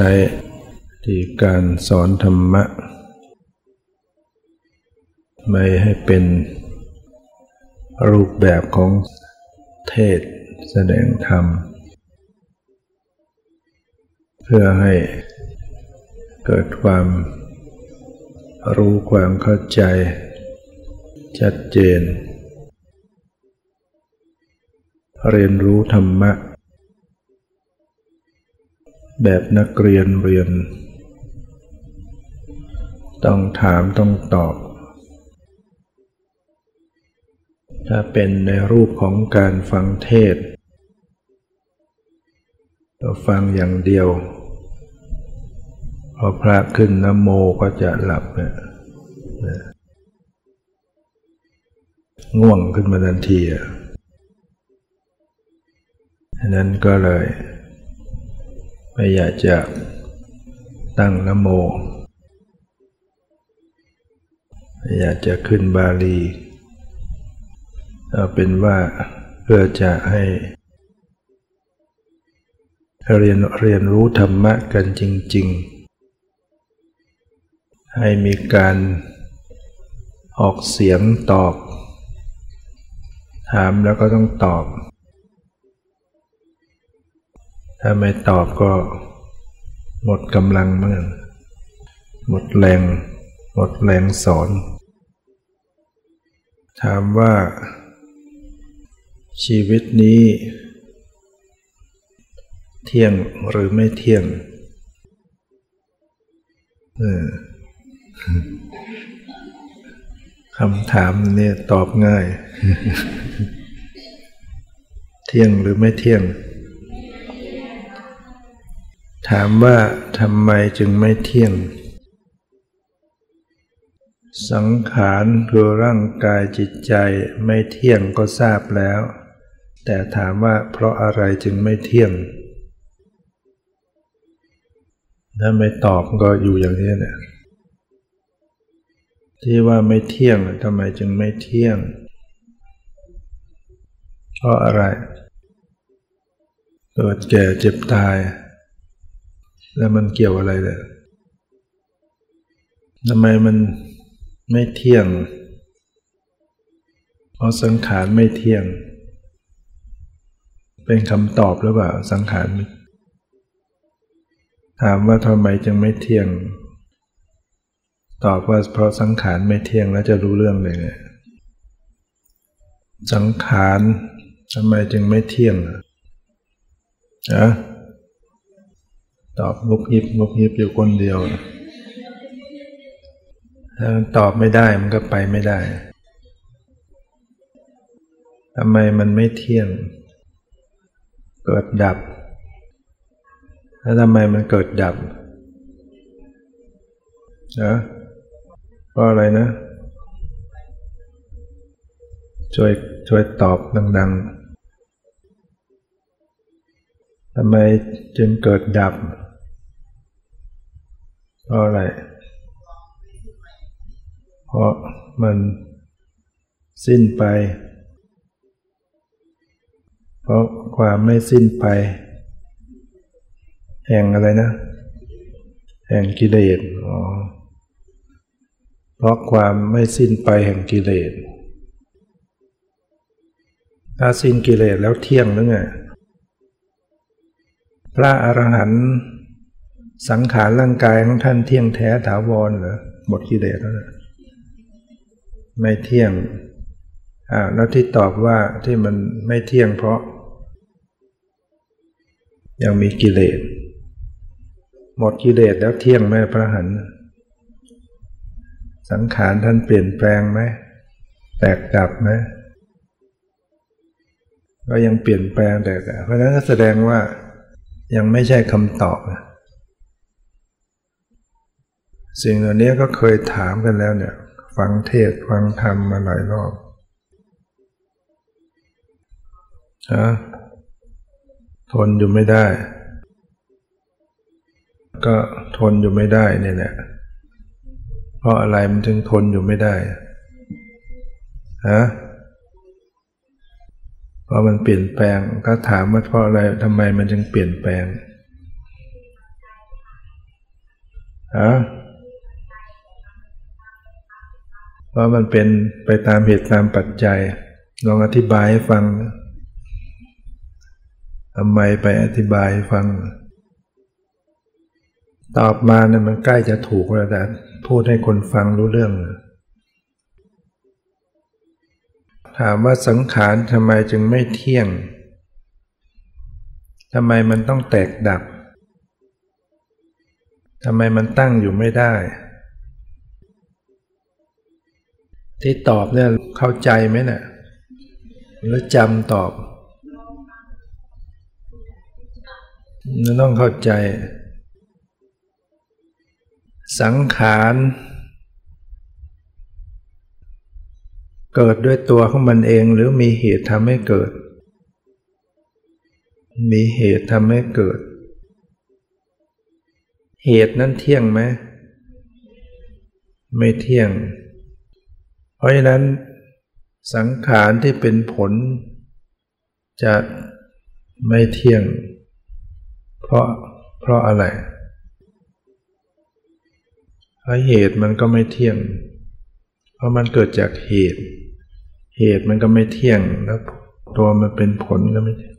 ใช้ที่การสอนธรรมะ ไม่ให้เป็นรูปแบบของเทศแสดงธรรม เพื่อให้เกิดความรู้ความเข้าใจ ชัดเจน เรียนรู้ธรรมะ แบบนักเรียนเรียน ต้องถามต้องตอบ ถ้าเป็นในรูปของการฟังเทศเราฟังอย่างเดียว พอพระขึ้นนโมก็จะหลับเนี่ยง่วงขึ้นมาทันทีอะนั้นก็เลย ไม่อยากจะตั้งนโม ไม่อยากจะขึ้นบาลีเอาเป็นว่าเพื่อจะให้ เรียนเรียนรู้ธรรมะกันจริง ๆ ให้มีการออกเสียงตอบ ถามแล้วก็ต้องตอบ ถ้าไม่ตอบก็หมดกำลังเหมือนหมดแรง หมดแรงสอน ถามว่า ชีวิตนี้ เที่ยงหรือไม่เที่ยงคำถามนี่ตอบง่าย เที่ยงหรือไม่เที่ยง ถามว่าทำไมจึงไม่เที่ยง สังขารคือร่างกายจิตใจไม่เที่ยงก็ทราบแล้ว แต่ถามว่าเพราะอะไรจึงไม่เที่ยง ถ้าไม่ตอบก็อยู่อย่างนี้เนี่ยที่ว่าไม่เที่ยงทำไมจึงไม่เที่ยง เพราะอะไร เกิดแก่เจ็บตาย แล้วมันเกี่ยวอะไรเลยทำไมมันไม่เที่ยง เพราะสังขารไม่เที่ยง เป็นคำตอบหรือเปล่าสังขาร ถามว่าทำไมจึงไม่เที่ยง ตอบว่าเพราะสังขารไม่เที่ยงแล้วจะรู้เรื่องเลยเนี่ยสังขารทำไมจึงไม่เที่ยงอะ ตอบงุบยิบงุบยิบอยู่คนเดียว ถ้าตอบไม่ได้มันก็ไปไม่ได้ทำไมมันไม่เที่ยง เกิดดับ แล้วทำไมมันเกิดดับนะเพราะอะไรนะ ช่วยช่วยตอบดัง ๆทำไมจึงเกิดดับ เพราะอะไร เพราะมันสิ้นไป เพราะความไม่สิ้นไป แห่งอะไรนะ แห่งกิเลสอ๋อเพราะความไม่สิ้นไปแห่งกิเลส ถ้าสิ้นกิเลสแล้วเที่ยงหรือไง พระอรหันต์ สังขารร่างกายของท่านเที่ยงแท้ถาวรเหรอหมดกิเลสแล้วนะไม่เที่ยงอ่าแล้วที่ตอบว่าที่มันไม่เที่ยงเพราะ ยังมีกิเลส หมดกิเลสแล้วเที่ยงไหมพระหัน สังขารท่านเปลี่ยนแปลงไหมแตกดับไหมก็ยังเปลี่ยนแปลงแต่เพราะนั้นก็แสดงว่ายังไม่ใช่คำตอบ สิ่งเหล่านี้ก็เคยถามกันแล้วเนี่ย ฟังเทศฟังธรรมมาหลายรอบฮะทนอยู่ไม่ได้ ก็ทนอยู่ไม่ได้เนี่ยแหละเพราะอะไรมันถึงทนอยู่ไม่ได้ฮะเพราะมันเปลี่ยนแปลงก็ถามว่าเพราะอะไรทำไมมันจึงเปลี่ยนแปลงฮะ ราะมันเป็นไปตามเหตุตามปัจจัย ลองอธิบายให้ฟังทำไมไปอธิบายให้ฟัง ตอบมาเนี่ยมันใกล้จะถูกแล้วแต่พูดให้คนฟังรู้เรื่อง ถามว่าสังขารทำไมจึงไม่เที่ยงทำไมมันต้องแตกดับทำไมมันตั้งอยู่ไม่ได้ ที่ตอบเนี่ยเข้าใจไหมเนะี่ยหรือจำตอบต้องเข้าใจ สังขารเกิดด้วยตัวของมันเองหรือมีเหตุทำให้เกิด มีเหตุทำให้เกิด เหตุนั้นเที่ยงไหม ไม่เที่ยง เพราะฉะนั้นสังขารที่เป็นผล จะไม่เที่ยง เพราะเพราะอะไรเพราะเหตุมันก็ไม่เที่ยง เพราะมันเกิดจากเหตุ เหตุมันก็ไม่เที่ยงแล้วตัวมันเป็นผลก็ไม่เที่ยง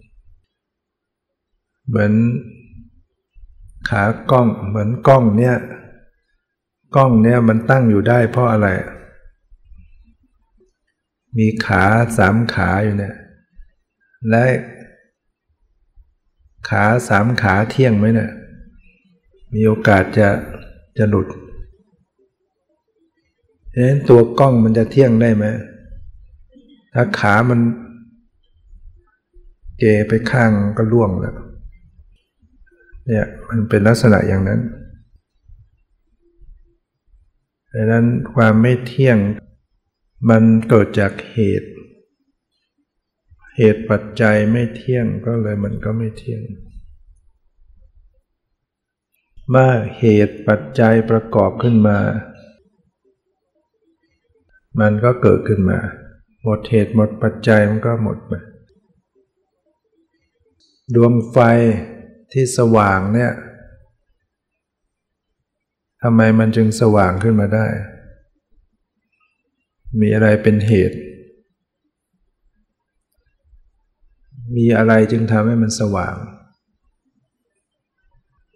เหมือนขากล้องเหมือนกล้องเนี่ยกล้องเนี่ยมันตั้งอยู่ได้เพราะอะไร มีขาสามขาอยู่เนี่ย และขาสามขาเที่ยงไหมเนี่ย มีโอกาสจะจะหลุดฉะนั้นตัวกล้องมันจะเที่ยงได้ไหม ถ้าขามันเกไปข้างก็ล่วงแล้ว เนี่ยมันเป็นลักษณะอย่างนั้นดังนั้นความไม่เที่ยง มันเกิดจากเหตุ เหตุปัจจัยไม่เที่ยงก็เลยมันก็ไม่เที่ยง เมื่อเหตุปัจจัยประกอบขึ้นมา มันก็เกิดขึ้นมา หมดเหตุหมดปัจจัยมันก็หมดไปดวงไฟที่สว่างเนี่ยทำไมมันจึงสว่างขึ้นมาได้ มีอะไรเป็นเหตุ มีอะไรจึงทำให้มันสว่าง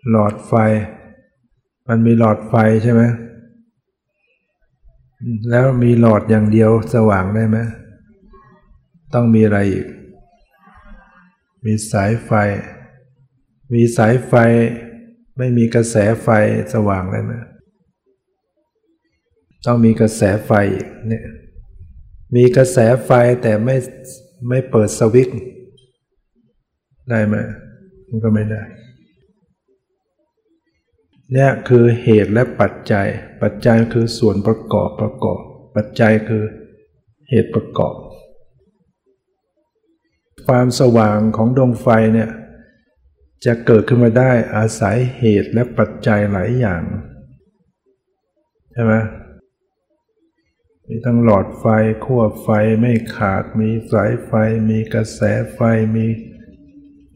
หลอดไฟ มันมีหลอดไฟใช่ไหมแล้วมีหลอดอย่างเดียวสว่างได้ไหมต้องมีอะไรอีก มีสายไฟ มีสายไฟ ไม่มีกระแสไฟสว่างได้ไหม ต้องมีกระแสไฟเนี่ยมีกระแสไฟแต่ไม่ไม่เปิดสวิตช์ได้ไหมมันก็ไม่ได้เนี่ยคือเหตุและปัจจัย ปัจจัยคือส่วนประกอบประกอบ ปัจจัยคือเหตุประกอบ ความสว่างของดวงไฟเนี่ยจะเกิดขึ้นมาได้อาศัยเหตุและปัจจัยหลายอย่าง ใช่ไหม มีทั้งหลอดไฟขั้วไฟไม่ขาด มีสายไฟ มีกระแสไฟ มี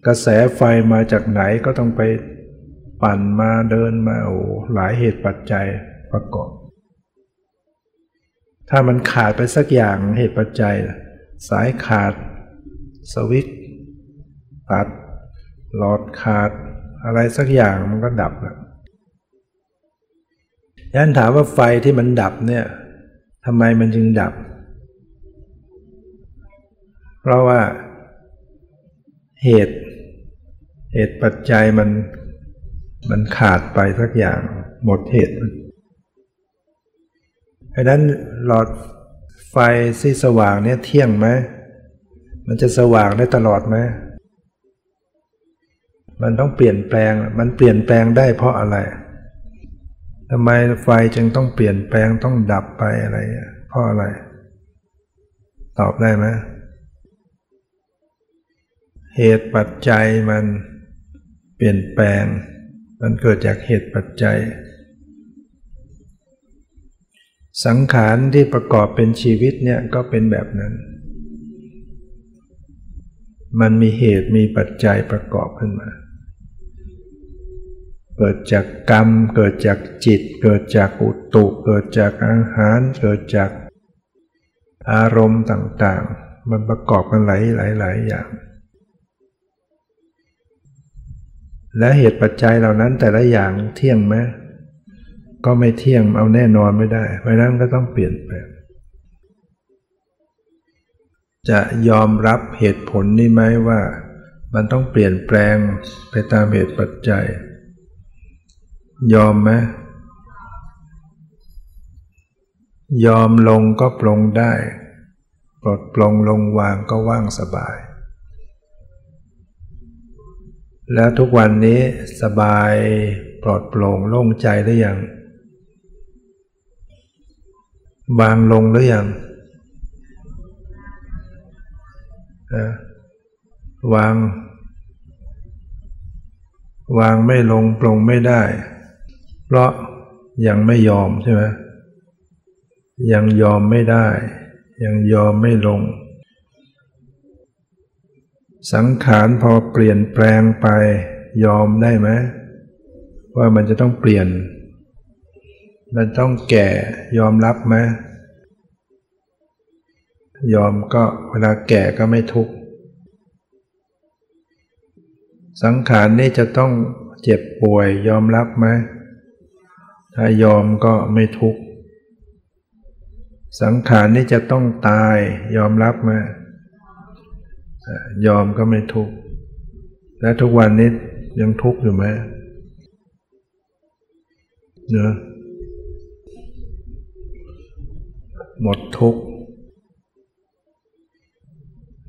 กระแสไฟมาจากไหนก็ต้องไปปั่นมาเดินมาโอ้หลายเหตุปัจจัยประกอบ ถ้ามันขาดไปสักอย่างเหตุปัจจัย สายขาด สวิตตัด หลอดขาด อะไรสักอย่างมันก็ดับแล้วยันถามว่าไฟที่มันดับเนี่ย ทำไมมันจึงดับ เพราะว่าเหตุ เหตุปัจจัยมันมันขาดไปสักอย่างหมดเหตุมันดังนั้นหลอดไฟที่สว่างเนี่ยเที่ยงไหม มันจะสว่างได้ตลอดไหม มันต้องเปลี่ยนแปลง มันเปลี่ยนแปลงได้เพราะอะไร ทำไมไฟจึงต้องเปลี่ยนแปลงต้องดับไปอะไรเพราะอะไร ตอบได้ไหมเหตุปัจจัยมันเปลี่ยนแปลง มันเกิดจากเหตุปัจจัย สังขารที่ประกอบเป็นชีวิตเนี่ยก็เป็นแบบนั้น มันมีเหตุมีปัจจัยประกอบขึ้นมา เกิดจากกรรม เกิดจากจิต เกิดจากอุตุ เกิดจากอาหาร เกิดจากอารมณ์ต่างๆ มันประกอบกันหลายหลายอย่าง และเหตุปัจจัยเหล่านั้นแต่ละอย่างเที่ยงไหมก็ไม่เที่ยงเอาแน่นอนไม่ได้ เพราะนั้นก็ต้องเปลี่ยนแปลงจะยอมรับเหตุผลนี้ไหมว่า มันต้องเปลี่ยนแปลงไปตามเหตุปัจจัย ยอมไหมยอมลงก็ปลงได้ ปลดปลงลงวางก็ว่างสบาย แล้วทุกวันนี้สบายปลอดโปร่งโล่งใจหรือยัง วางลงหรือยังวาง วางไม่ลงปลงไม่ได้ เพราะยังไม่ยอมใช่ไหมยังยอมไม่ได้ ยังยอมไม่ลง สังขารพอเปลี่ยนแปลงไป ยอมได้ไหมว่ามันจะต้องเปลี่ยน มันต้องแก่ยอมรับไหมยอมก็เวลาแก่ก็ไม่ทุกข์สังขารนี่จะต้องเจ็บป่วยยอมรับไหม ถ้ายอมก็ไม่ทุกข์ สังขารนี่จะต้องตาย ยอมรับไหมยอมก็ไม่ทุกข์ และทุกวันนี้ยังทุกข์อยู่ไหมเนอะหมดทุกข์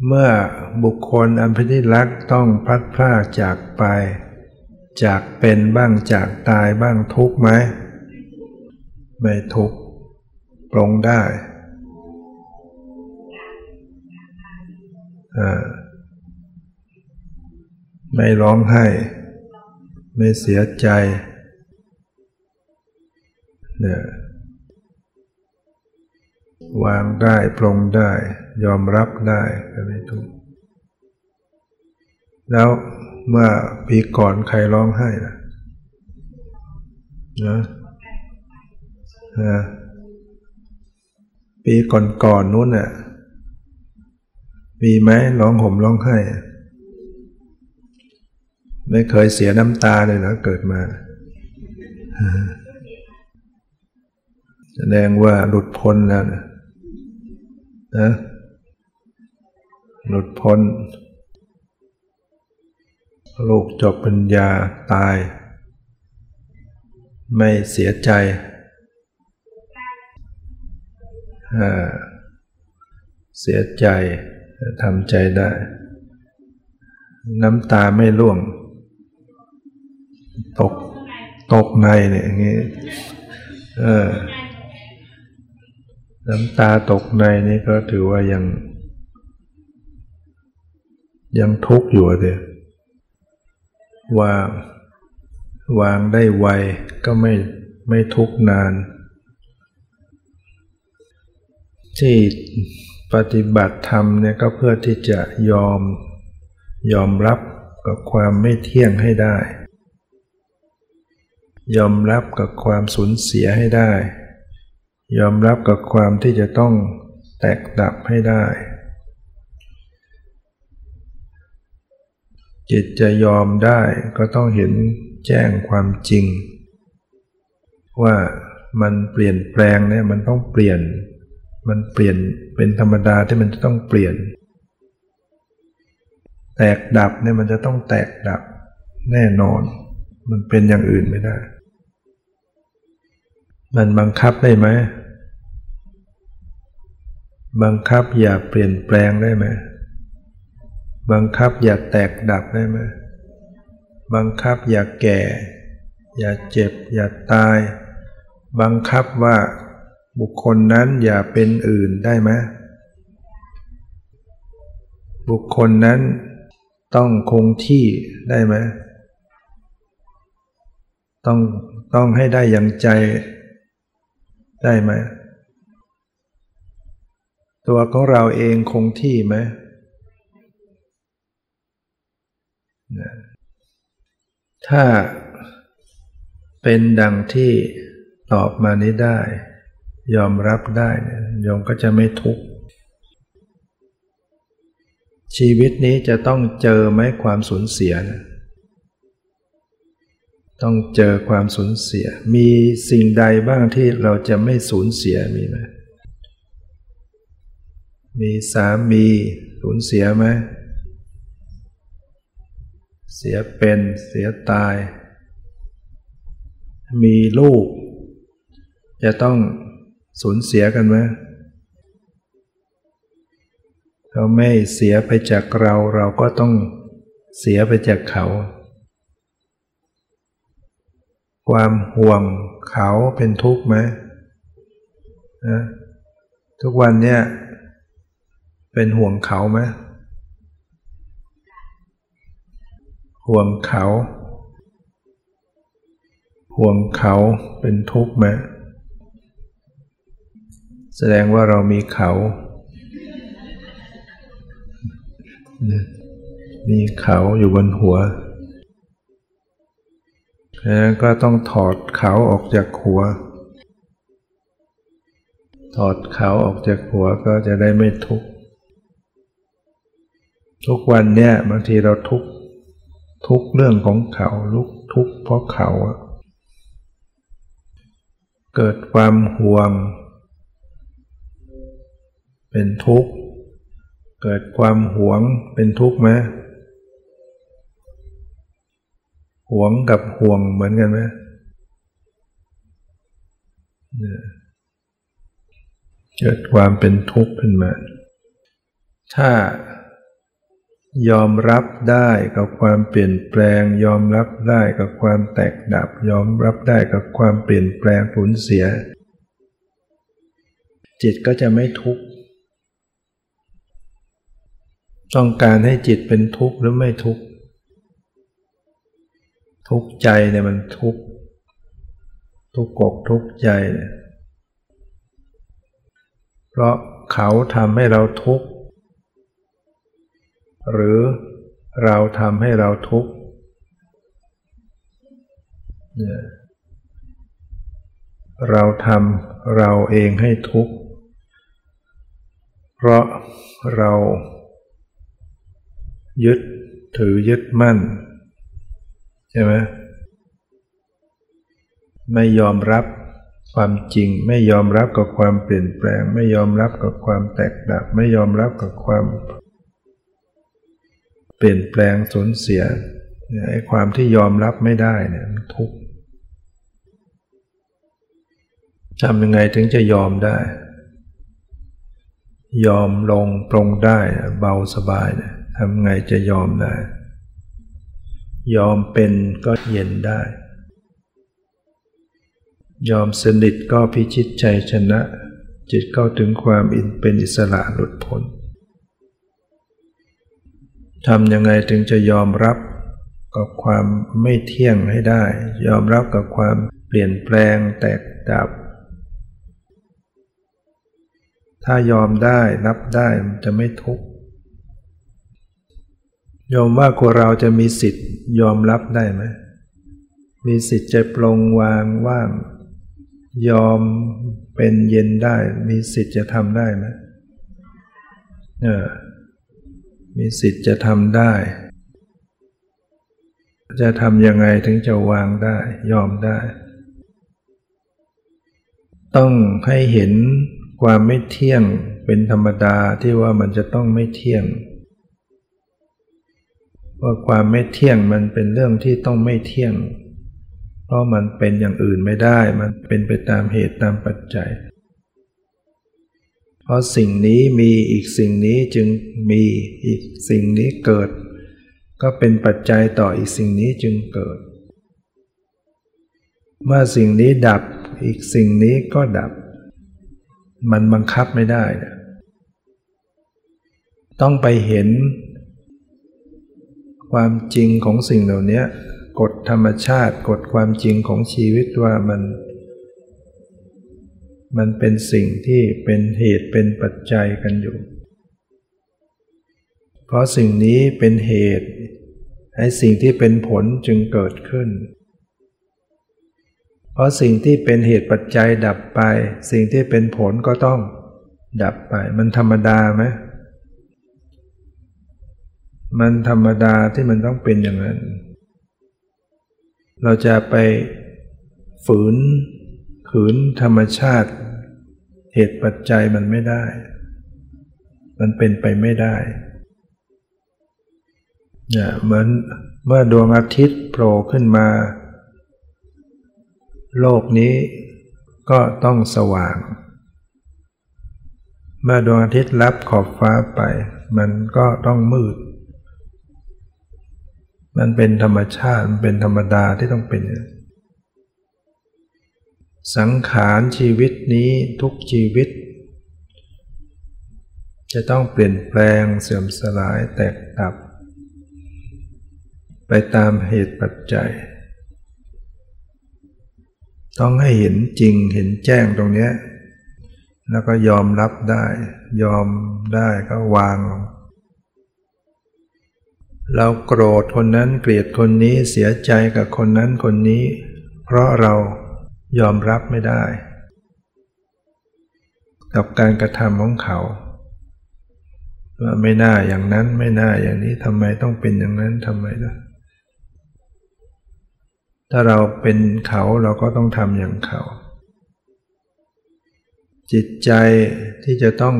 เมื่อบุคคลอันพิธิรักต้องพัดพลาจากไป จากเป็นบ้างจากตายบ้างทุกข์ไหม ไม่ทุกข์ปรงได้ไม่ร้องไห้ ไม่เสียใจเนี่ยวางได้ปรงได้ ยอมรับได้ก็ไม่ทุกข์แล้วเมื่อปีก่อนใครร้องไห้ล่ะนะ นะปีก่อนๆนนู้นน่ะมีไหมร้องห่มร้องไห้ ไม่เคยเสียน้ำตาเลยนะเกิดมา แสดงว่าหลุดพ้นแล้วนะนะหลุดพ้นลูกจบปัญญาตาย ไม่เสียใจ เสียใจทำใจได้ น้ำตาไม่ร่วง ตกตกในเนี่ยอย่างนี้เออน้ำตาตกในนี่ก็ถือว่ายัง ยังทุกข์อยู่เดียวางวางได้ไวก็ไม่ไม่ทุกข์นาน ที่ปฏิบัติธรรมเนี่ยก็เพื่อที่จะยอมยอมรับกับความไม่เที่ยงให้ได้ ยอมรับกับความสูญเสียให้ได้ ยอมรับกับความที่จะต้องแตกดับให้ได้ จิตจะยอมได้ก็ต้องเห็นแจ้งความจริง ว่ามันเปลี่ยนแปลงเนี่ยมันต้องเปลี่ยน มันเปลี่ยนเป็นธรรมดาที่มันจะต้องเปลี่ยน แตกดับเนี่ยมันจะต้องแตกดับแน่นอน มันเป็นอย่างอื่นไม่ได้ มันบังคับได้ไหมบังคับอย่าเปลี่ยนแปลงได้ไหมบังคับอย่าแตกดับได้ไหมบังคับอย่าแก่ อย่าเจ็บ อย่าตาย บังคับว่า บุคคลนั้นอย่าเป็นอื่นได้ไหมบุคคลนั้นต้องคงที่ได้ไหมต้องต้องให้ได้อย่างใจได้ไหมตัวของเราเองคงที่ไหมถ้าเป็นดังที่ตอบมานี้ได้ ยอมรับได้เนี่ยโยมก็จะไม่ทุกข์ชีวิตนี้จะต้องเจอไหมความสูญเสียนะต้องเจอความสูญเสีย มีสิ่งใดบ้างที่เราจะไม่สูญเสียมีไหมมีสามีสูญเสียไหมเสียเป็นเสียตาย มีลูก จะต้อง สูญเสียกันไหมเขาไม่เสียไปจากเราเราก็ต้องเสียไปจากเขา ความห่วงเขาเป็นทุกข์ไหมนะทุกวันเนี่ยเป็นห่วงเขาไหมห่วงเขา ห่วงเขาเป็นทุกข์ไหม แสดงว่าเรามีเขา มีเขาอยู่บนหัวดังนั้นก็ต้องถอดเขาออกจากหัว ถอดเขาออกจากหัวก็จะได้ไม่ทุกข์ ทุกวันเนี่ยบางทีเราทุกข์ ทุกเรื่องของเขาลุกทุกเพราะเขา เกิดความห่วง เป็นทุกข์ เกิดความหวงเป็นทุกข์ไหมหวงกับห่วงเหมือนกันไหมเกิดความเป็นทุกข์ขึ้นมา ถ้ายอมรับได้กับความเปลี่ยนแปลง ยอมรับได้กับความแตกดับ ยอมรับได้กับความเปลี่ยนแปลงสูญเสีย จิตก็จะไม่ทุกข์ ต้องการให้จิตเป็นทุกข์หรือไม่ทุกข์ ทุกข์ใจเนี่ยมันทุกข์ ทุกข์กกทุกข์ใจเนี่ยเพราะเขาทำให้เราทุกข์ หรือเราทำให้เราทุกข์เราทำเราเองให้ทุกข์ เพราะเรา ยึดถือยึดมั่น ใช่ไหมไม่ยอมรับความจริง ไม่ยอมรับกับความเปลี่ยนแปลง ไม่ยอมรับกับความแตกดับ ไม่ยอมรับกับความ เปลี่ยนแปลงสูญเสียไอ้ความที่ยอมรับไม่ได้เนี่ยมันทุกข์ทำยังไงถึงจะยอมได้ ยอมลงปรงได้เบาสบายเนี่ย ทำไงจะยอมได้ ยอมเป็นก็เย็นได้ ยอมสนิทก็พิชิตใจชนะ จิตเข้าถึงความอินเป็นอิสระหลุดพ้นทำยังไงถึงจะยอมรับกับความไม่เที่ยงให้ได้ ยอมรับกับความเปลี่ยนแปลงแตกดับ ถ้ายอมได้รับได้มันจะไม่ทุกข์ ยอมว่าคนเราจะมีสิทธิ์ยอมรับได้ไหม มีสิทธิ์จะปลงวางว่าง ยอมเป็นเย็นได้ มีสิทธิ์จะทำได้ไหมเออมีสิทธิ์จะทำได้ จะทำยังไงถึงจะวางได้ ยอมได้ ต้องให้เห็นความไม่เที่ยงเป็นธรรมดาที่ว่ามันจะต้องไม่เที่ยง ว่าความไม่เที่ยงมันเป็นเรื่องที่ต้องไม่เที่ยง เพราะมันเป็นอย่างอื่นไม่ได้ มันเป็นไปตามเหตุตามปัจจัย เพราะสิ่งนี้มีอีกสิ่งนี้จึงมีอีกสิ่งนี้เกิด ก็เป็นปัจจัยต่ออีกสิ่งนี้จึงเกิด เมื่อสิ่งนี้ดับอีกสิ่งนี้ก็ดับ มันบังคับไม่ได้นะต้องไปเห็น ความจริงของสิ่งเหล่านี้กฎธรรมชาติกฎความจริงของชีวิตว่ามัน มันเป็นสิ่งที่เป็นเหตุเป็นปัจจัยกันอยู่ เพราะสิ่งนี้เป็นเหตุไอ้สิ่งที่เป็นผลจึงเกิดขึ้น เพราะสิ่งที่เป็นเหตุปัจจัยดับไป สิ่งที่เป็นผลก็ต้องดับไป มันธรรมดาไหม มันธรรมดาที่มันต้องเป็นอย่างนั้น เราจะไปฝืนขืนธรรมชาติ เหตุปัจจัยมันไม่ได้ มันเป็นไปไม่ได้เนี่ยเหมือนเมื่อดวงอาทิตย์โผล่ขึ้นมา โลกนี้ก็ต้องสว่าง เมื่อดวงอาทิตย์รับขอบฟ้าไป มันก็ต้องมืด มันเป็นธรรมชาติ มันเป็นธรรมดาที่ต้องเป็น สังขารชีวิตนี้ทุกชีวิต จะต้องเปลี่ยนแปลงเสื่อมสลายแตกดับ ไปตามเหตุปัจจัย ต้องให้เห็นจริงเห็นแจ้งตรงนี้แล้วก็ยอมรับได้ ยอมได้ก็วาง เราโกรธคนนั้นเกลียดคนนี้เสียใจกับคนนั้นคนนี้ เพราะเรายอมรับไม่ได้ กับการกระทำของเขาว่าไม่น่าอย่างนั้นไม่น่าอย่างนี้ทำไมต้องเป็นอย่างนั้นทำไมนะถ้าเราเป็นเขาเราก็ต้องทำอย่างเขา จิตใจที่จะต้อง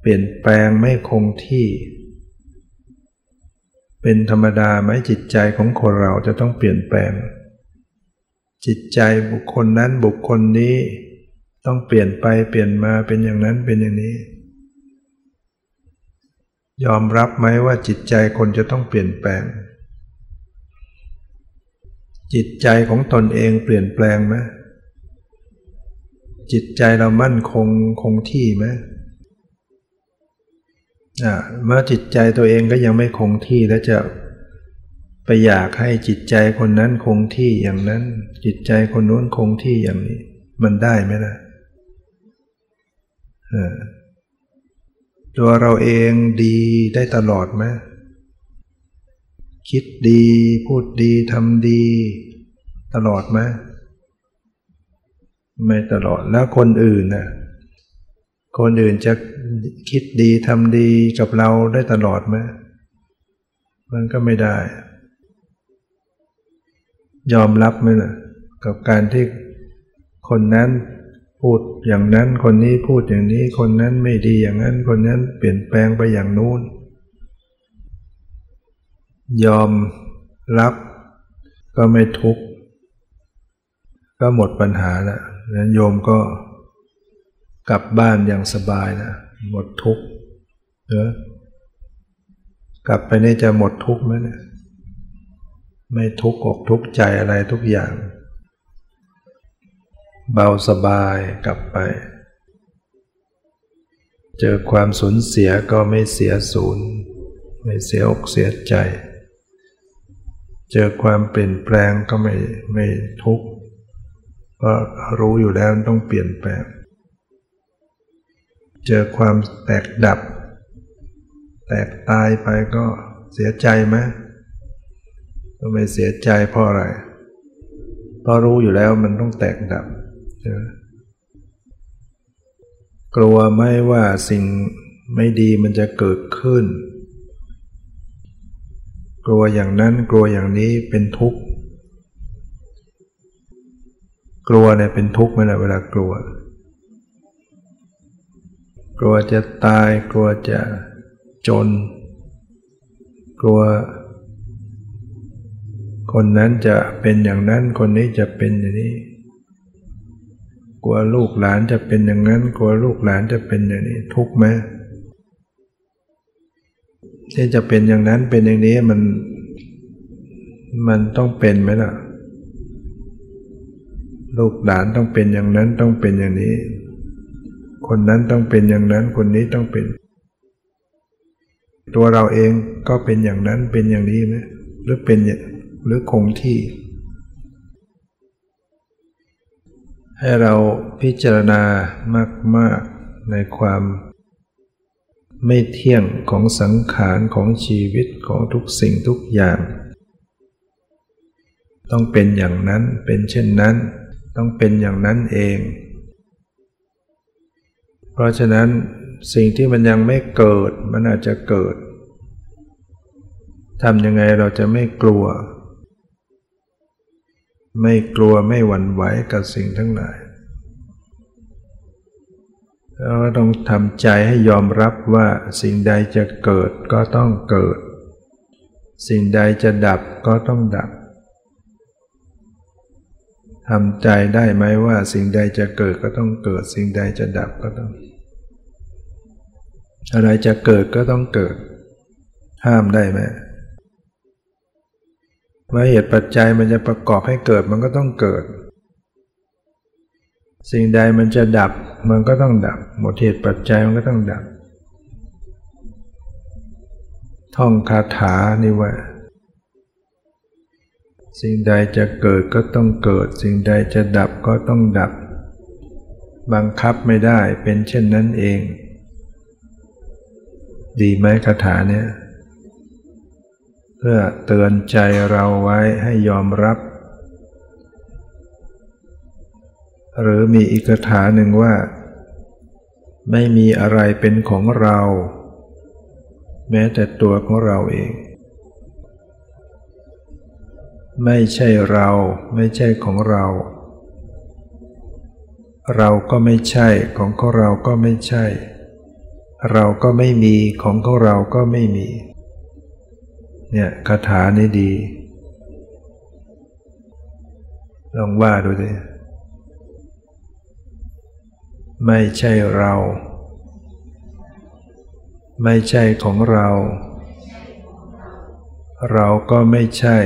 เปลี่ยนแปลงไม่คงที่ เป็นธรรมดาไหมจิตใจของคนเราจะต้องเปลี่ยนแปลง จิตใจบุคคลนั้นบุคคลนี้ ต้องเปลี่ยนไปเปลี่ยนมาเป็นอย่างนั้นเป็นอย่างนี้ ยอมรับไหมว่าจิตใจคนจะต้องเปลี่ยนแปลง จิตใจของตนเองเปลี่ยนแปลงไหมจิตใจเรามั่นคงคงที่ไหม เมื่อจิตใจตัวเองก็ยังไม่คงที่แล้วจะไปอยากให้จิตใจคนนั้นคงที่อย่างนั้น จิตใจคนนู้นคงที่อย่างนี้ มันได้ไหมล่ะตัวเราเองดีได้ตลอดไหมคิดดี พูดดีทำดี ตลอดไหมไม่ตลอดแล้วคนอื่นน่ะคนอื่นจะ คิดดีทำดีกับเราได้ตลอดไหมมันก็ไม่ได้ ยอมรับไหมล่ะ กับการที่คนนั้นพูดอย่างนั้นคนนี้พูดอย่างนี้ คนนั้นไม่ดีอย่างนั้น คนนั้นเปลี่ยนแปลงไปอย่างนู้น ยอมรับก็ไม่ทุกข์ก็หมดปัญหาแล้วนั้นโยมก็กลับบ้านอย่างสบายนะ หมดทุกข์เนอะกลับไปนี่จะหมดทุกข์ไหมเนี่ยไม่ทุกข์อกทุกข์ใจอะไรทุกอย่าง เบาสบายกลับไป เจอความสูญเสียก็ไม่เสียศูนย์ไม่เสียอกเสียใจ เจอความเปลี่ยนแปลงก็ไม่ไม่ทุกข์เพราะรู้อยู่แล้วต้องเปลี่ยนแปลง เจอความแตกดับ แตกตายไปก็เสียใจไหมก็ไมเสียใจเพราะอะไรเพราะรู้อยู่แล้วมันต้องแตกดับใช่ไหมกลัวไม่ว่าสิ่งไม่ดีมันจะเกิดขึ้น กลัวอย่างนั้นกลัวอย่างนี้เป็นทุกข์ กลัวเนี่ยเป็นทุกข์ไหมล่ะเวลากลัว กลัวจะตาย กลัวจะจน กลัว คนนั้นจะเป็นอย่างนั้น คนนี้จะเป็นอย่างนี้ กลัวลูกหลานจะเป็นอย่างนั้น กลัวลูกหลานจะเป็นอย่างนี้ ทุกไหมที่จะเป็นอย่างนั้นเป็นอย่างนี้มัน มันต้องเป็นไหมล่ะ ลูกหลานต้องเป็นอย่างนั้นต้องเป็นอย่างนี้ คนนั้นต้องเป็นอย่างนั้น คนนี้ต้องเป็น ตัวเราเองก็เป็นอย่างนั้นเป็นอย่างนี้ไหมหรือเป็นหรือคงที่ ให้เราพิจารณามากๆในความไม่เที่ยงของสังขารของชีวิตของทุกสิ่งทุกอย่าง ต้องเป็นอย่างนั้นเป็นเช่นนั้น ต้องเป็นอย่างนั้นเอง ราะฉะนั้นสิ่งที่มันยังไม่เกิดมันอาจจะเกิดทำยังไงเราจะไม่กลัว ไม่กลัวไม่หวั่นไหวกับสิ่งทั้งหลายเราต้องทำใจให้ยอมรับว่าสิ่งใดจะเกิดก็ต้องเกิด สิ่งใดจะดับก็ต้องดับทำใจได้ไหมว่าสิ่งใดจะเกิดก็ต้องเกิด สิ่งใดจะดับก็ต้อง อะไรจะเกิดก็ต้องเกิด ห้ามได้ไหมว่าเหตุปัจจัยมันจะประกอบให้เกิดมันก็ต้องเกิด สิ่งใดมันจะดับมันก็ต้องดับ หมดเหตุปัจจัยมันก็ต้องดับ ท่องคาถานี่ว่า สิ่งใดจะเกิดก็ต้องเกิด สิ่งใดจะดับก็ต้องดับ บังคับไม่ได้เป็นเช่นนั้นเอง ดีไหมคาถาเนี่ย เพื่อเตือนใจเราไว้ให้ยอมรับ หรือมีอีกคาถาหนึ่งว่า ไม่มีอะไรเป็นของเรา แม้แต่ตัวของเราเอง ไม่ใช่เราไม่ใช่ของเรา เราก็ไม่ใช่ของของเราก็ไม่ใช่ เราก็ไม่มีของของเราก็ไม่มี เนี่ยคาถานี้ดี ลองว่าดูสิไม่ใช่เรา ไม่ใช่ของเรา เราก็ไม่ใช่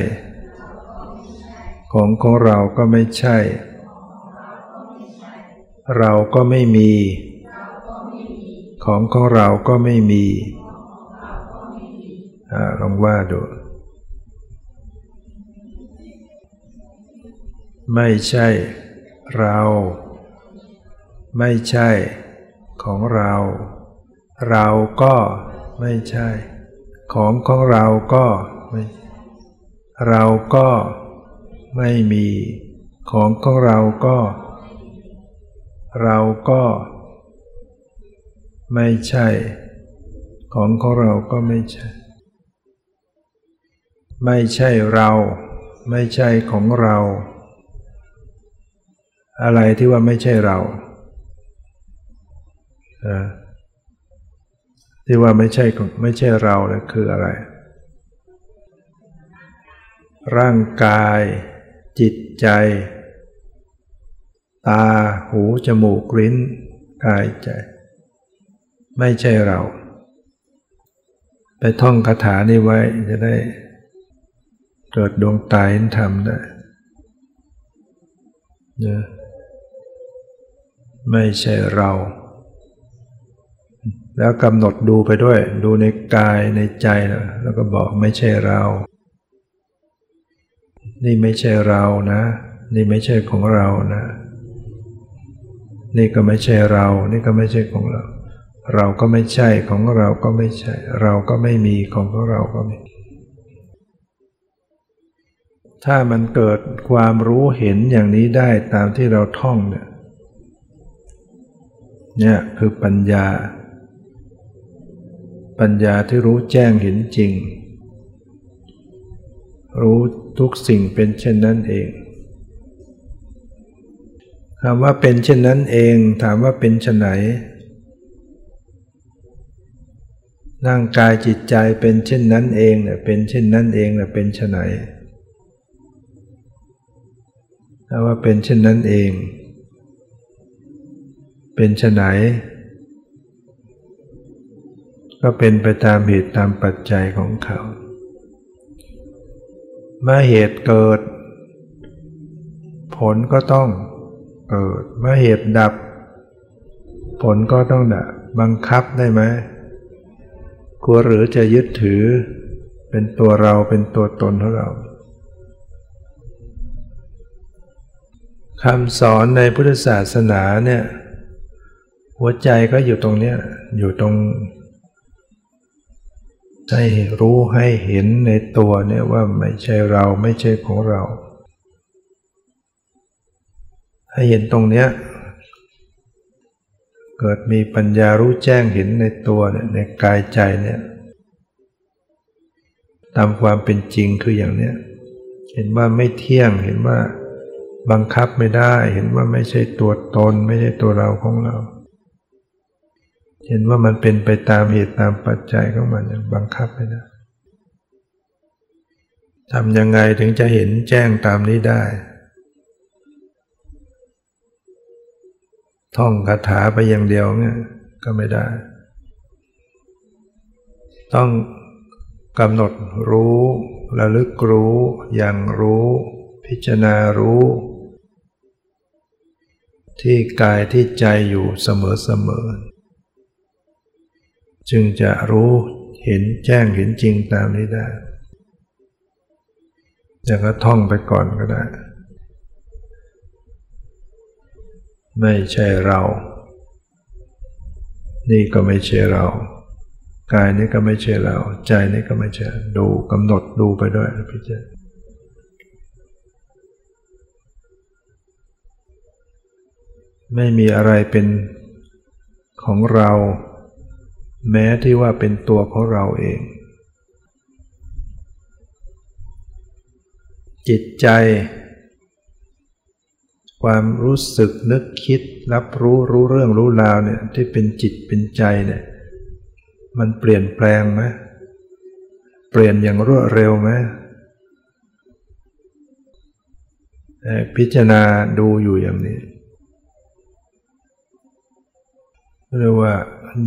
ของของเราก็ไม่ใช่ เราก็ไม่มี ของของเราก็ไม่มีลองว่าดู ไม่ใช่เรา ไม่ใช่ของเรา เราก็ไม่ใช่ ของของเราก็ไม่ เราก็ไม่มี ของของเราก็ เราก็ ไม่ใช่ ของของเราก็ไม่ใช่ ไม่ใช่เรา ไม่ใช่ของเรา อะไรที่ว่าไม่ใช่เราที่ว่าไม่ใช่ไม่ใช่เราเนะคืออะไร ร่างกาย จิตใจ ตาหู จมูกลิ้น กายใจ ไม่ใช่เรา ไปท่องคาถานี้ไว้จะได้เกิดดวงตาเห็นธรรมได้นะไม่ใช่เรา แล้วกำหนดดูไปด้วย ดูในกายในใจนะแล้วก็บอกไม่ใช่เรา นี่ไม่ใช่เรานะ นี่ไม่ใช่ของเรานะ นี่ก็ไม่ใช่เรา นี่ก็ไม่ใช่ของเรา เราก็ไม่ใช่ของเราก็ไม่ใช่ เราก็ไม่มีของของเราก็ไม่ถ้ามันเกิดความรู้เห็นอย่างนี้ได้ตามที่เราท่องเนี่ยเนี่ยคือปัญญา ปัญญาที่รู้แจ้งเห็นจริง รู้ทุกสิ่งเป็นเช่นนั้นเองคำว่าเป็นเช่นนั้นเอง ถามว่าเป็นชนไหน ร่างกายจิตใจเป็นเช่นนั้นเองเนี่ยเป็นเช่นนั้นเองเนี่ยเป็นชไหนถ้าว่าเป็นเช่นนั้นเอง เป็นชไหน ก็เป็นไปตามเหตุตามปัจจัยของเขา เมื่อเหตุเกิด ผลก็ต้องเกิด เมื่อเหตุดับ ผลก็ต้องดับ บังคับได้ไหม กลัวหรือจะยึดถือ เป็นตัวเราเป็นตัวตนของเราคำสอนในพุทธศาสนาเนี่ย หัวใจก็อยู่ตรงเนี้ยอยู่ตรงให้รู้ให้เห็นในตัวเนี่ยว่าไม่ใช่เราไม่ใช่ของเราให้เห็นตรงเนี้ย เกิดมีปัญญารู้แจ้งเห็นในตัวเนี่ยในกายใจเนี่ยตามความเป็นจริงคืออย่างเนี้ยเห็นว่าไม่เที่ยงเห็นว่าบังคับไม่ได้ เห็นว่าไม่ใช่ตัวตน ไม่ใช่ตัวเราของเรา เห็นว่ามันเป็นไปตามเหตุตามปัจจัยของมันบังคับไม่ได้ทำยังไงถึงจะเห็นแจ้งตามนี้ได้ ท่องคาถาไปอย่างเดียวเนี่ยก็ไม่ได้ ต้องกำหนดรู้ระลึกรู้อย่างรู้ พิจารณารู้ ที่กายที่ใจอยู่เสมอๆจึงจะรู้เห็นแจ้งเห็นจริงตามนี้ได้จะก็ท่องไปก่อนก็ได้ ไม่ใช่เรา นี่ก็ไม่ใช่เรา กายนี้ก็ไม่ใช่เรา ใจนี้ก็ไม่ใช่ ดูกำหนดดูไปด้วยพี่เจ้าไม่มีอะไรเป็นของเรา แม้ที่ว่าเป็นตัวของเราเอง จิตใจ ความรู้สึกนึกคิด รับรู้รู้เรื่องรู้ราวเนี่ยที่เป็นจิตเป็นใจเนี่ยมันเปลี่ยนแปลงไหมเปลี่ยนอย่างรวดเร็วไหมพิจารณาดูอยู่อย่างนี้เรียกว่า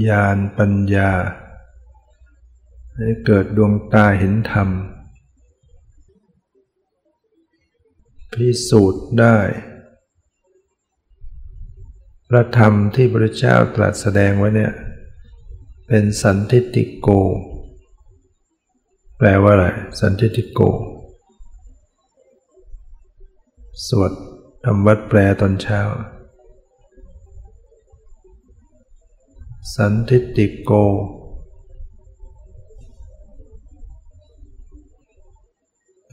ญาณปัญญาให้เกิดดวงตาเห็นธรรม พิสูจน์ได้ พระธรรมที่พระเจ้าตรัสแสดงไว้เนี่ย เป็นสันทิติโก แปลว่าอะไร สันทิติโก สวดธรรมวัดแปลตอนเช้า สันทิติโก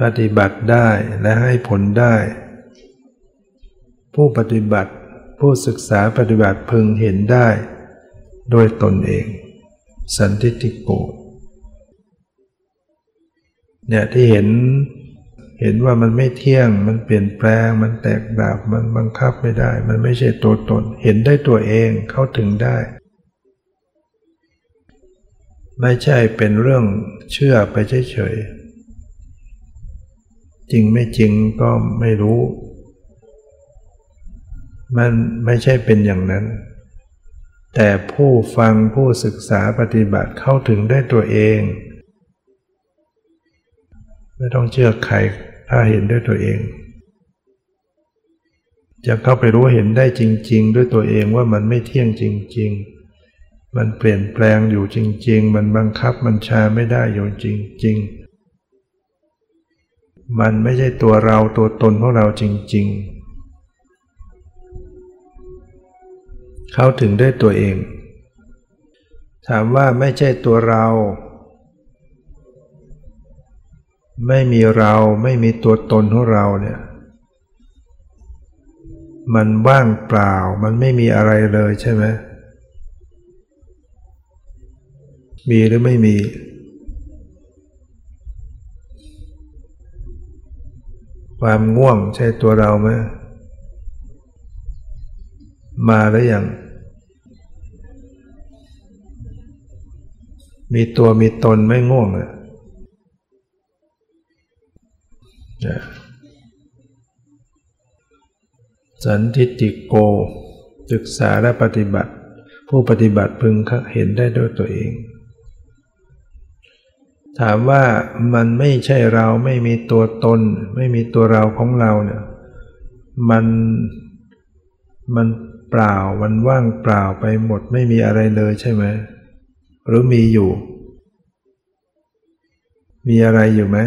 ปฏิบัติได้และให้ผลได้ ผู้ปฏิบัติ ผู้ศึกษาปฏิบัติพึงเห็นได้โดยตนเอง สันทิติโกเนี่ยที่เห็นเห็นว่ามันไม่เที่ยง มันเปลี่ยนแปลง มันแตกดับ มันบังคับไม่ได้ มันไม่ใช่ตัวตน เห็นได้ตัวเองเข้าถึงได้ ไม่ใช่เป็นเรื่องเชื่อไปเฉยๆ จริงไม่จริงก็ไม่รู้ มันไม่ใช่เป็นอย่างนั้น แต่ผู้ฟังผู้ศึกษาปฏิบัติเข้าถึงได้ตัวเอง ไม่ต้องเชื่อใครถ้าเห็นด้วยตัวเอง จะเข้าไปรู้เห็นได้จริง ๆ ด้วยตัวเองว่ามันไม่เที่ยงจริง ๆ มันเปลี่ยนแปลงอยู่จริง ๆ มันบังคับมันชาไม่ได้อยู่จริง ๆ มันไม่ใช่ตัวเราตัวตนของเราจริง ๆ เขาถึงได้ตัวเอง ถามว่าไม่ใช่ตัวเรา ไม่มีเราไม่มีตัวตนของเราเนี่ย มันว่างเปล่ามันไม่มีอะไรเลยใช่ไหมมีหรือไม่มี ความง่วงใช่ตัวเราไหมมาแล้วยัง มีตัวมีตนไม่ง่วงอะสันทิติโก ศึกษาและปฏิบัติ ผู้ปฏิบัติพึงเห็นได้ด้วยตัวเอง ถามว่ามันไม่ใช่เราไม่มีตัวตน ไม่มีตัวเราของเราเนี่ยมันมันเปล่ามันว่างเปล่าไปหมดไม่มีอะไรเลยใช่ไหม หรือมีอยู่ มีอะไรอยู่ไหม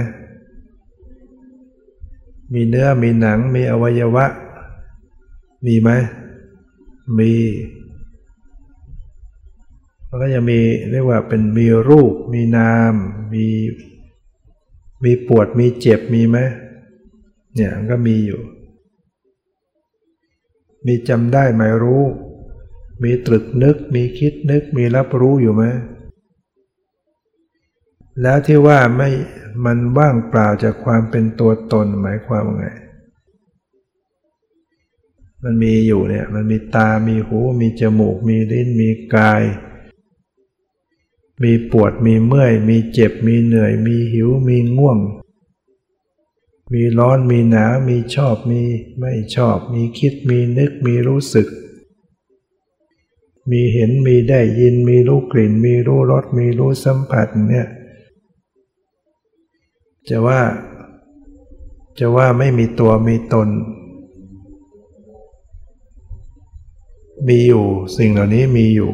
มีเนื้อมีหนังมีอวัยวะ มีไหมมีมันก็จะมีเรียกว่าเป็นมีรูป มีนาม มีมีปวดมีเจ็บมีไหมเนี่ยก็มีอยู่ มีจำได้หมายรู้ มีตรึกนึกมีคิดนึกมีรับรู้อยู่ไหมแล้วที่ว่าไม่มันว่างเปล่าจากความเป็นตัวตนหมายความว่าไง มันมีอยู่เนี่ย มันมีตา มีหู มีจมูก มีลิ้น มีกาย มีปวด มีเมื่อย มีเจ็บ มีเหนื่อย มีหิว มีง่วง มีร้อน มีหนาว มีชอบ มีไม่ชอบ มีคิด มีนึก มีรู้สึก มีเห็นมีได้ยินมีรู้กลิ่น มีรู้รสมีรู้สัมผัสเนี่ยจะว่าจะว่าไม่มีตัวมีตน มีอยู่สิ่งเหล่านี้มีอยู่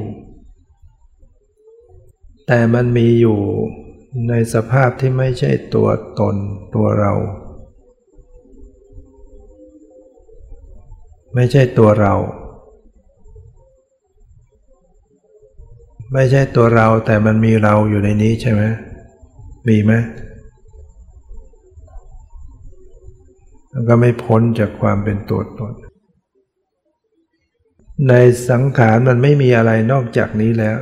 แต่มันมีอยู่ในสภาพที่ไม่ใช่ตัวตนตัวเรา ไม่ใช่ตัวเรา ไม่ใช่ตัวเราแต่มันมีเราอยู่ในนี้ใช่ไหมมีไหมมันก็ไม่พ้นจากความเป็นตัวตน ในสังขารมันไม่มีอะไรนอกจากนี้แล้ว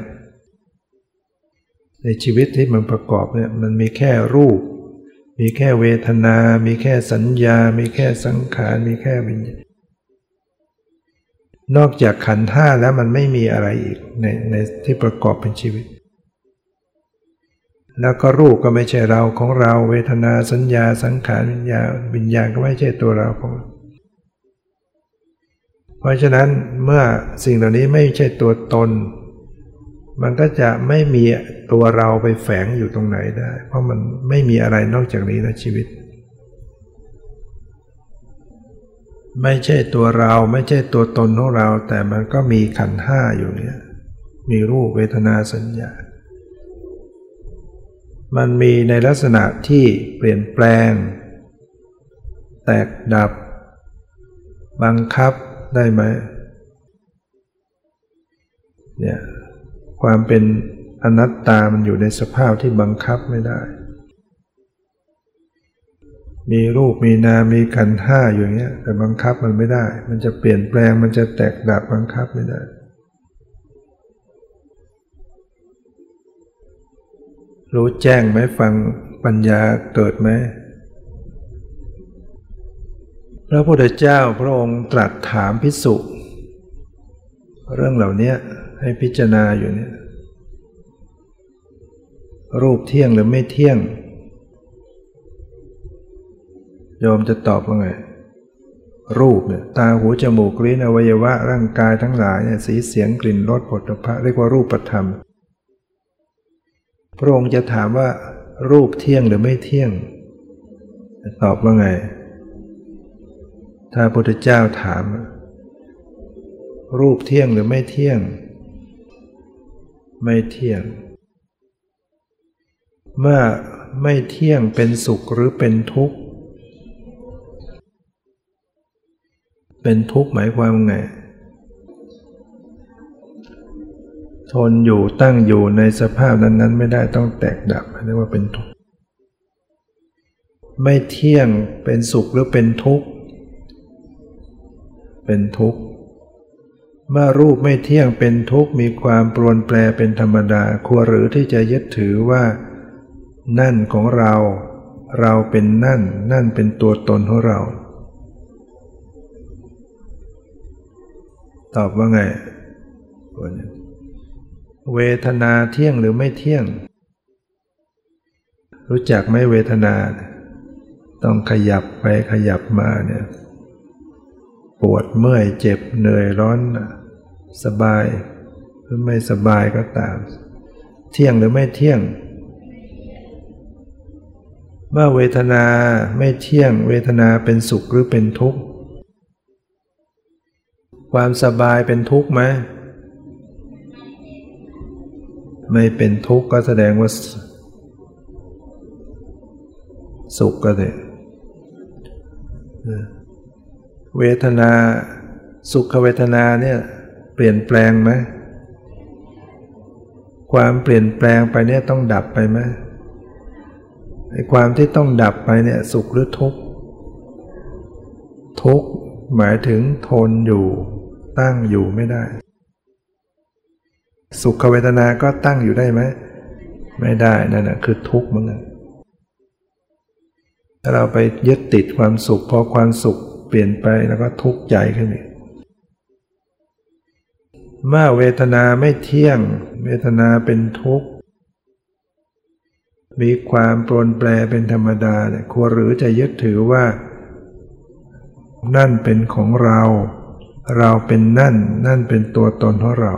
ในชีวิตที่มันประกอบเนี่ยมันมีแค่รูป มีแค่เวทนา มีแค่สัญญา มีแค่สังขาร มีแค่วิญญาณ นอกจากขันธ์ห้าแล้วมันไม่มีอะไรอีกในในที่ประกอบเป็นชีวิต แล้วก็รูปก็ไม่ใช่เราของเรา เวทนาสัญญาสังขารวิญญาวิญญาณก็ไม่ใช่ตัวเราของเราเพราะฉะนั้นเมื่อสิ่งเหล่านี้ไม่ใช่ตัวตน มันก็จะไม่มีตัวเราไปแฝงอยู่ตรงไหนได้ เพราะมันไม่มีอะไรนอกจากนี้ในชีวิต ไม่ใช่ตัวเราไม่ใช่ตัวตนของเรา แต่มันก็มีขันห้าอยู่เนี่ย มีรูปเวทนาสัญญา มันมีในลักษณะที่เปลี่ยนแปลง แตกดับ บังคับได้ไหมเนี่ยความเป็นอนัตตามันอยู่ในสภาพที่บังคับไม่ได้ มีรูปมีนามมีขันห้าอยู่อย่างเงี้ย แต่บังคับมันไม่ได้ มันจะเปลี่ยนแปลงมันจะแตกดับบังคับไม่ได้รู้แจ้งไหมฟังปัญญาเกิดไหมพระพุทธเจ้าพระองค์ตรัสถามพิสุเรื่องเหล่านี้ให้พิจารณาอยู่เนี่ยรูปเที่ยงหรือไม่เที่ยง โยมจะตอบว่าไง รูปเนี่ยตาหูจมูกลิ้นอวัยวะร่างกายทั้งหลายเนี่ยสีเสียงกลิ่นรสผลิภัณฑ์เรียกว่ารูปธรรม พระองค์จะถามว่า รูปเที่ยงหรือไม่เที่ยง ตอบว่าไง ถ้าพระพุทธเจ้าถาม รูปเที่ยงหรือไม่เที่ยง ไม่เที่ยง เมื่อไม่เที่ยงเป็นสุขหรือเป็นทุกข์ เป็นทุกข์หมายความไง ทนอยู่ตั้งอยู่ในสภาพนั้นๆ ไม่ได้ต้องแตกดับเรียกว่าเป็นทุกข์ ไม่เที่ยงเป็นสุขหรือเป็นทุกข์ เป็นทุกข์ เมื่อรูปไม่เที่ยงเป็นทุกข์มีความปรวนแปรเป็นธรรมดา ควรหรือที่จะยึดถือว่า นั่นของเรา เราเป็นนั่น นั่นเป็นตัวตนของเรา ตอบว่าไง เวทนาเที่ยงหรือไม่เที่ยง รู้จักไหมเวทนา ต้องขยับไปขยับมาเนี่ยปวดเมื่อยเจ็บเหนื่อยร้อน สบาย หรือไม่สบายก็ตาม เที่ยงหรือไม่เที่ยง เมื่อเวทนาไม่เที่ยง เวทนาเป็นสุขหรือเป็นทุกข์ ความสบายเป็นทุกข์ไหมไม่เป็นทุกข์ก็แสดงว่า สุขก็เลยเวทนาสุขเวทนาเนี่ยเปลี่ยนแปลงไหมความเปลี่ยนแปลงไปเนี่ยต้องดับไปไหมไอ้ความที่ต้องดับไปเนี่ยสุขหรือทุกข์ทุกข์หมายถึงทนอยู่ ตั้งอยู่ไม่ได้ สุขเวทนาก็ตั้งอยู่ได้ไหม ไม่ได้นั่นแหะคือทุกข์มันนถ้าเราไปยึดติดความสุขพอความสุขเปลี่ยนไปแล้วก็ทุกข์ใจขึ้นอีกเมื่อเวทนาไม่เที่ยง เวทนาเป็นทุกข์ มีความปรนแปรเป็นธรรมดาเนี่ยควรหรือจะยึดถือว่า นั่นเป็นของเรา เราเป็นนั่น นั่นเป็นตัวตนของเรา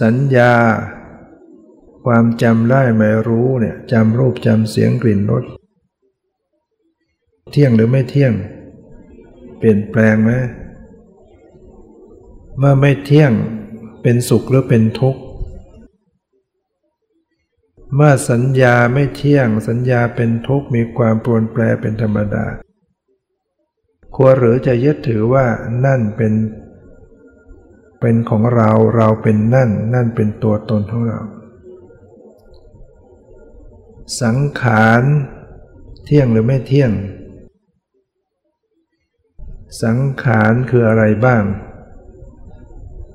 สัญญา ความจำได้ไม่รู้เนี่ยจำรูปจำเสียงกลิ่นรสเที่ยงหรือไม่เที่ยง เปลี่ยนแปลงไหมเมื่อไม่เที่ยงเป็นสุขหรือเป็นทุกข์ เมื่อสัญญาไม่เที่ยงสัญญาเป็นทุกข์มีความปรวนแปรเป็นธรรมดา ควรหรือจะยึดถือว่านั่นเป็น เป็นของเราเราเป็นนั่น นั่นเป็นตัวตนของเรา สังขารเที่ยงหรือไม่เที่ยง สังขารคืออะไรบ้าง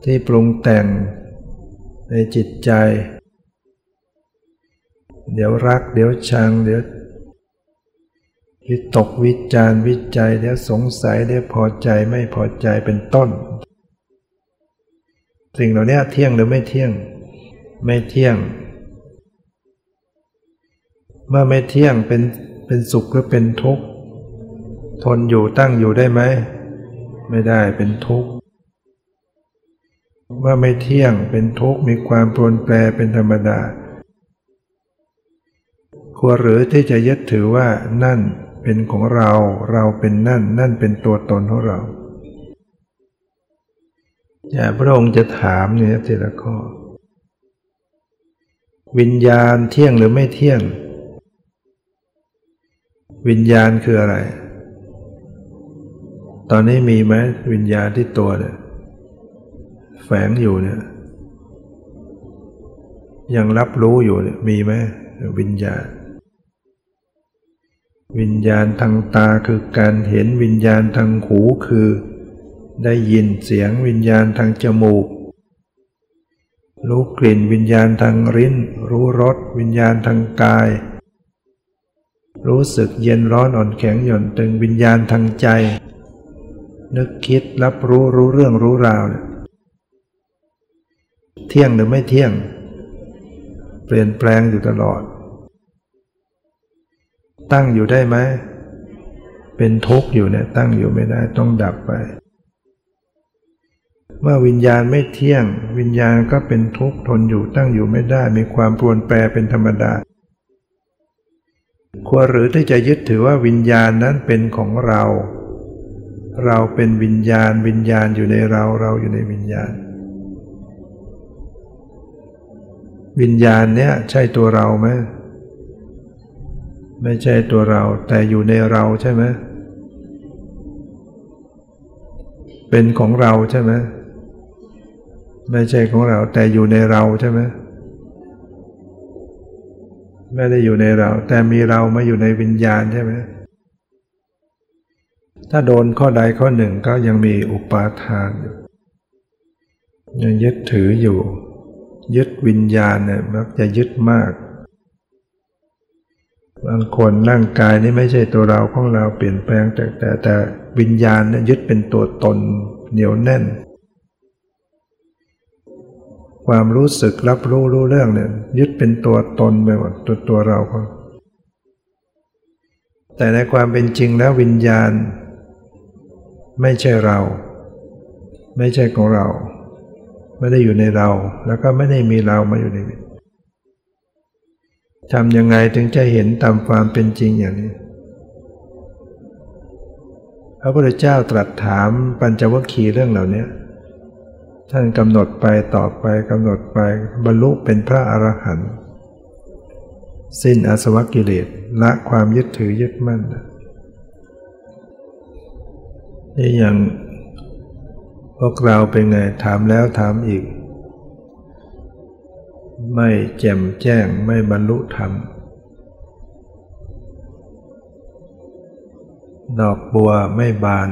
ที่ปรุงแต่งในจิตใจ เดี๋ยวรัก เดี๋ยวชัง เดี๋ยววิตกวิจารวิจัย เดี๋ยวสงสัย เดี๋ยวพอใจไม่พอใจเป็นต้น สิ่งเหล่านี้เที่ยงหรือไม่เที่ยง ไม่เที่ยง เมื่อไม่เที่ยงเป็นเป็นสุขหรือเป็นทุกข์ ทนอยู่ตั้งอยู่ได้ไหม ไม่ได้เป็นทุกข์เมื่อไม่เที่ยงเป็นทุกข์มีความปรนแปรเป็นธรรมดา ควรหรือที่จะยึดถือว่านั่นเป็นของเรา เราเป็นนั่น นั่นเป็นตัวตนของเราอย่าพระองค์จะถามเนี่ยทีละข้อ วิญญาณเที่ยงหรือไม่เที่ยง วิญญาณคืออะไร ตอนนี้มีไหมวิญญาณที่ตัวเนี่ยแฝงอยู่เนี่ย ยังรับรู้อยู่เนี่ยมีไหมวิญญาณ วิญญาณทางตาคือการเห็นวิญญาณทางหูคือ ได้ยินเสียงวิญญาณทางจมูก รู้กลิ่นวิญญาณทางริ้น รู้รสวิญญาณทางกาย รู้สึกเย็นร้อนอ่อนแข็งหย่อนตึงวิญญาณทางใจ นึกคิดรับรู้รู้เรื่องรู้ราว เที่ยงหรือไม่เที่ยง เปลี่ยนแปลงอยู่ตลอด ตั้งอยู่ได้ไหม เป็นทุกข์อยู่เนี่ยตั้งอยู่ไม่ได้ต้องดับไป เมื่อวิญญาณไม่เที่ยง วิญญาณก็เป็นทุกข์ทนอยู่ตั้งอยู่ไม่ได้มีความปรวนแปรเป็นธรรมดา ควรหรือที่จะยึดถือว่าวิญญาณนั้นเป็นของเรา เราเป็นวิญญาณ วิญญาณอยู่ในเราเราอยู่ในวิญญาณวิญญาณเนี้ยใช่ตัวเราไหม ไม่ใช่ตัวเราแต่อยู่ในเราใช่ไหมเป็นของเราใช่ไหมไม่ใช่ของเราแต่อยู่ในเราใช่ไหมไม่ได้อยู่ในเรา แต่มีเรามาอยู่ในวิญญาณใช่ไหมถ้าโดนข้อใดข้อหนึ่งก็ยังมีอุปาทานอยู่ยังยึดถืออยู่ ยึดวิญญาณเนี่ยมักจะยึดมาก บางคนร่างกายนี่ไม่ใช่ตัวเราของเราเปลี่ยนแปลงแต่แต่แต่วิญญาณเนี่ยยึดเป็นตัวตนเหนียวแน่น ความรู้สึกรับรู้รู้เรื่องเนี่ยยึดเป็นตัวตนไปหมดตัวตัวเราเขาแต่ในความเป็นจริงแล้ววิญญาณ ไม่ใช่เรา ไม่ใช่ของเรา ไม่ได้อยู่ในเรา แล้วก็ไม่ได้มีเรามาอยู่ในวิญ ทำยังไงถึงจะเห็นตามความเป็นจริงอย่างนี้ พระพุทธเจ้าตรัสถามปัญจวัคคีย์เรื่องเหล่านี้ท่านกำหนดไปต่อไปกำหนดไปบรรลุเป็นพระอรหันต์สิ้นอาสวะกิเลสละความยึดถือยึดมั่นนี่อย่างพวกเราเป็นไงถามแล้วถามอีก ไม่แจ่มแจ้งไม่บรรลุธรรม ดอกบัวไม่บาน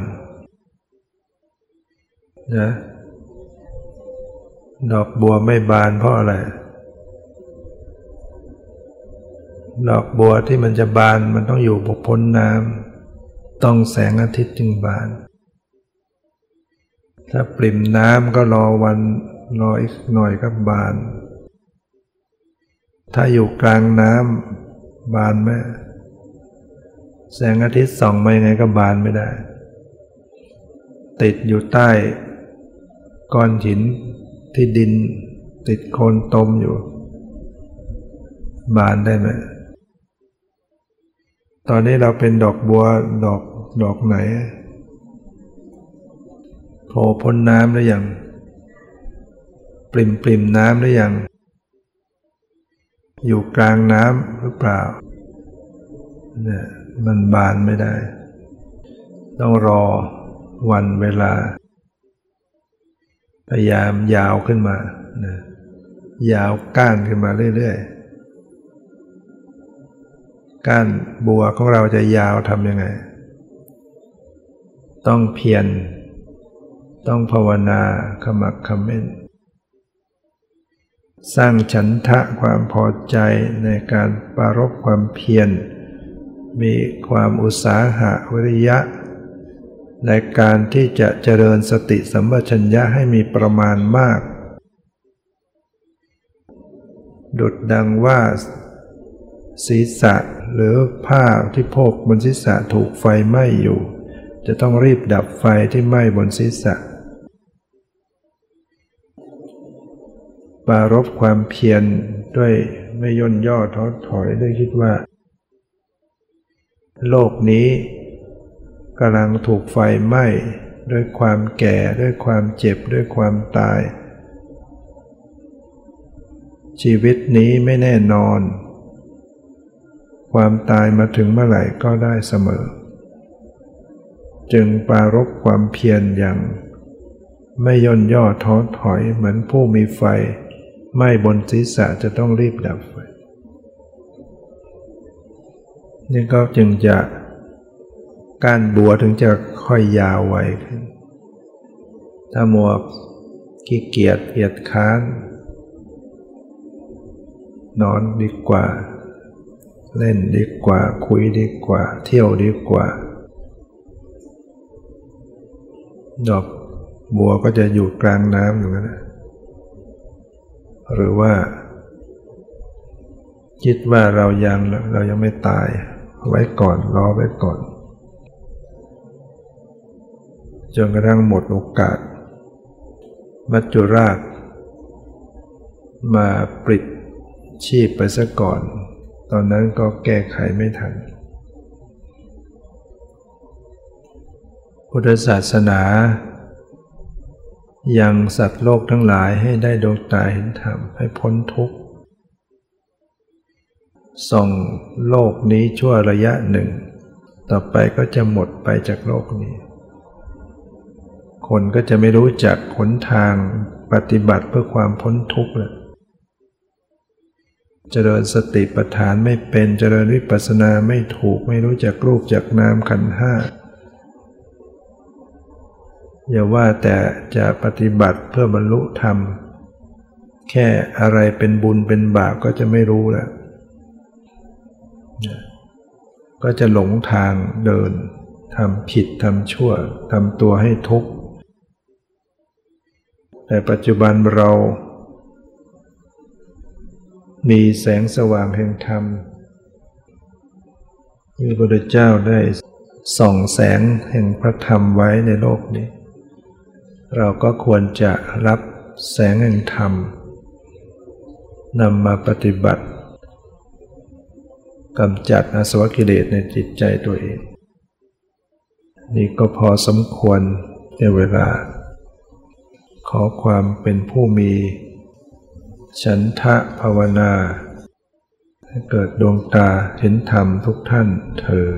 นะดอกบัวไม่บานเพราะอะไร ดอกบัวที่มันจะบานมันต้องอยู่บกพ้นน้ำต้องแสงอาทิตย์จึงบาน ถ้าปริ่มน้ำก็รอวันรออีกหน่อยก็บาน ถ้าอยู่กลางน้ำบานไหมแสงอาทิตย์ส่องมายังไงก็บานไม่ได้ ติดอยู่ใต้ ก้อนหินที่ดิน ติดโคนตมอยู่ บานได้ไหมตอนนี้เราเป็นดอกบัวดอกดอกไหนโผล่พ้นน้ำหรือยัง ปริมปริมน้ำหรือยัง อยู่กลางน้ำหรือเปล่าเนี่ยมันบานไม่ได้ ต้องรอวันเวลา พยายามยาวขึ้นมานะยาวก้านขึ้นมาเรื่อยๆ ก้านบัวของเราจะยาวทำยังไง ต้องเพียรต้องภาวนาขมักขม้น สร้างฉันทะความพอใจในการปารบความเพียร มีความอุตสาหะวิริยะ ในการที่จะเจริญสติสัมปชัญญะให้มีประมาณมาก ดุดดังว่า ศีรษะหรือผ้าที่โพกบนศีรษะถูกไฟไหม้อยู่ จะต้องรีบดับไฟที่ไหม้บนศีรษะ ปารบความเพียรด้วยไม่ย่นย่อท้อถอยด้วยคิดว่า โลกนี้กำลังถูกไฟไหม้ด้วยความแก่ด้วยความเจ็บด้วยความตาย ชีวิตนี้ไม่แน่นอน ความตายมาถึงเมื่อไหร่ก็ได้เสมอ จึงปารบความเพียรอย่าง ไม่ย่นย่อท้อถอยเหมือนผู้มีไฟ ไหม้บนศีรษะจะต้องรีบดับไฟนี่ก็จึงจะกานบัวถึงจะค่อยยาวไวขึ้น ถ้ามัวขี้เกียจเกียจค้าน นอนดีกว่า เล่นดีกว่า คุยดีกว่า เที่ยวดีกว่า ดอกบัวก็จะอยู่กลางน้ำอยู่นั่น หรือว่า คิดว่าเรายังเรายังไม่ตายไว้ก่อนรอไว้ก่อนจนกระทั่งหมดโอกาส มัจจุราช มาปริดชีพไปซะก่อน ตอนนั้นก็แก้ไขไม่ทัน พุทธศาสนา ยังสัตว์โลกทั้งหลายให้ได้ดวงตาเห็นธรรมให้พ้นทุกข์ส่งโลกนี้ชั่วระยะหนึ่ง ต่อไปก็จะหมดไปจากโลกนี้ คนก็จะไม่รู้จักหนทางปฏิบัติเพื่อความพ้นทุกข์เลยเจริญสติปัฏฐานไม่เป็นเจริญวิปัสสนาไม่ถูกไม่รู้จักรูปจักนามขันห้า อย่าว่าแต่จะปฏิบัติเพื่อบรรลุธรรม แค่อะไรเป็นบุญเป็นบาปก็จะไม่รู้แล้วก็จะหลงทางเดินทำผิดทำชั่วทำตัวให้ทุกข์ แต่ปัจจุบันเรา มีแสงสว่างแห่งธรรมที่พระพุทธเจ้าได้ส่องแสงแห่งพระธรรมไว้ในโลกนี้ เราก็ควรจะรับแสงแห่งธรรมนำมาปฏิบัติกำจัดอาสวะกิเลสในจิตใจตัวเอง นี่ก็พอสมควรในเวลา ขอความเป็นผู้มี ฉันทะภาวนา ให้เกิดดวงตาเห็นธรรมทุกท่านเธอ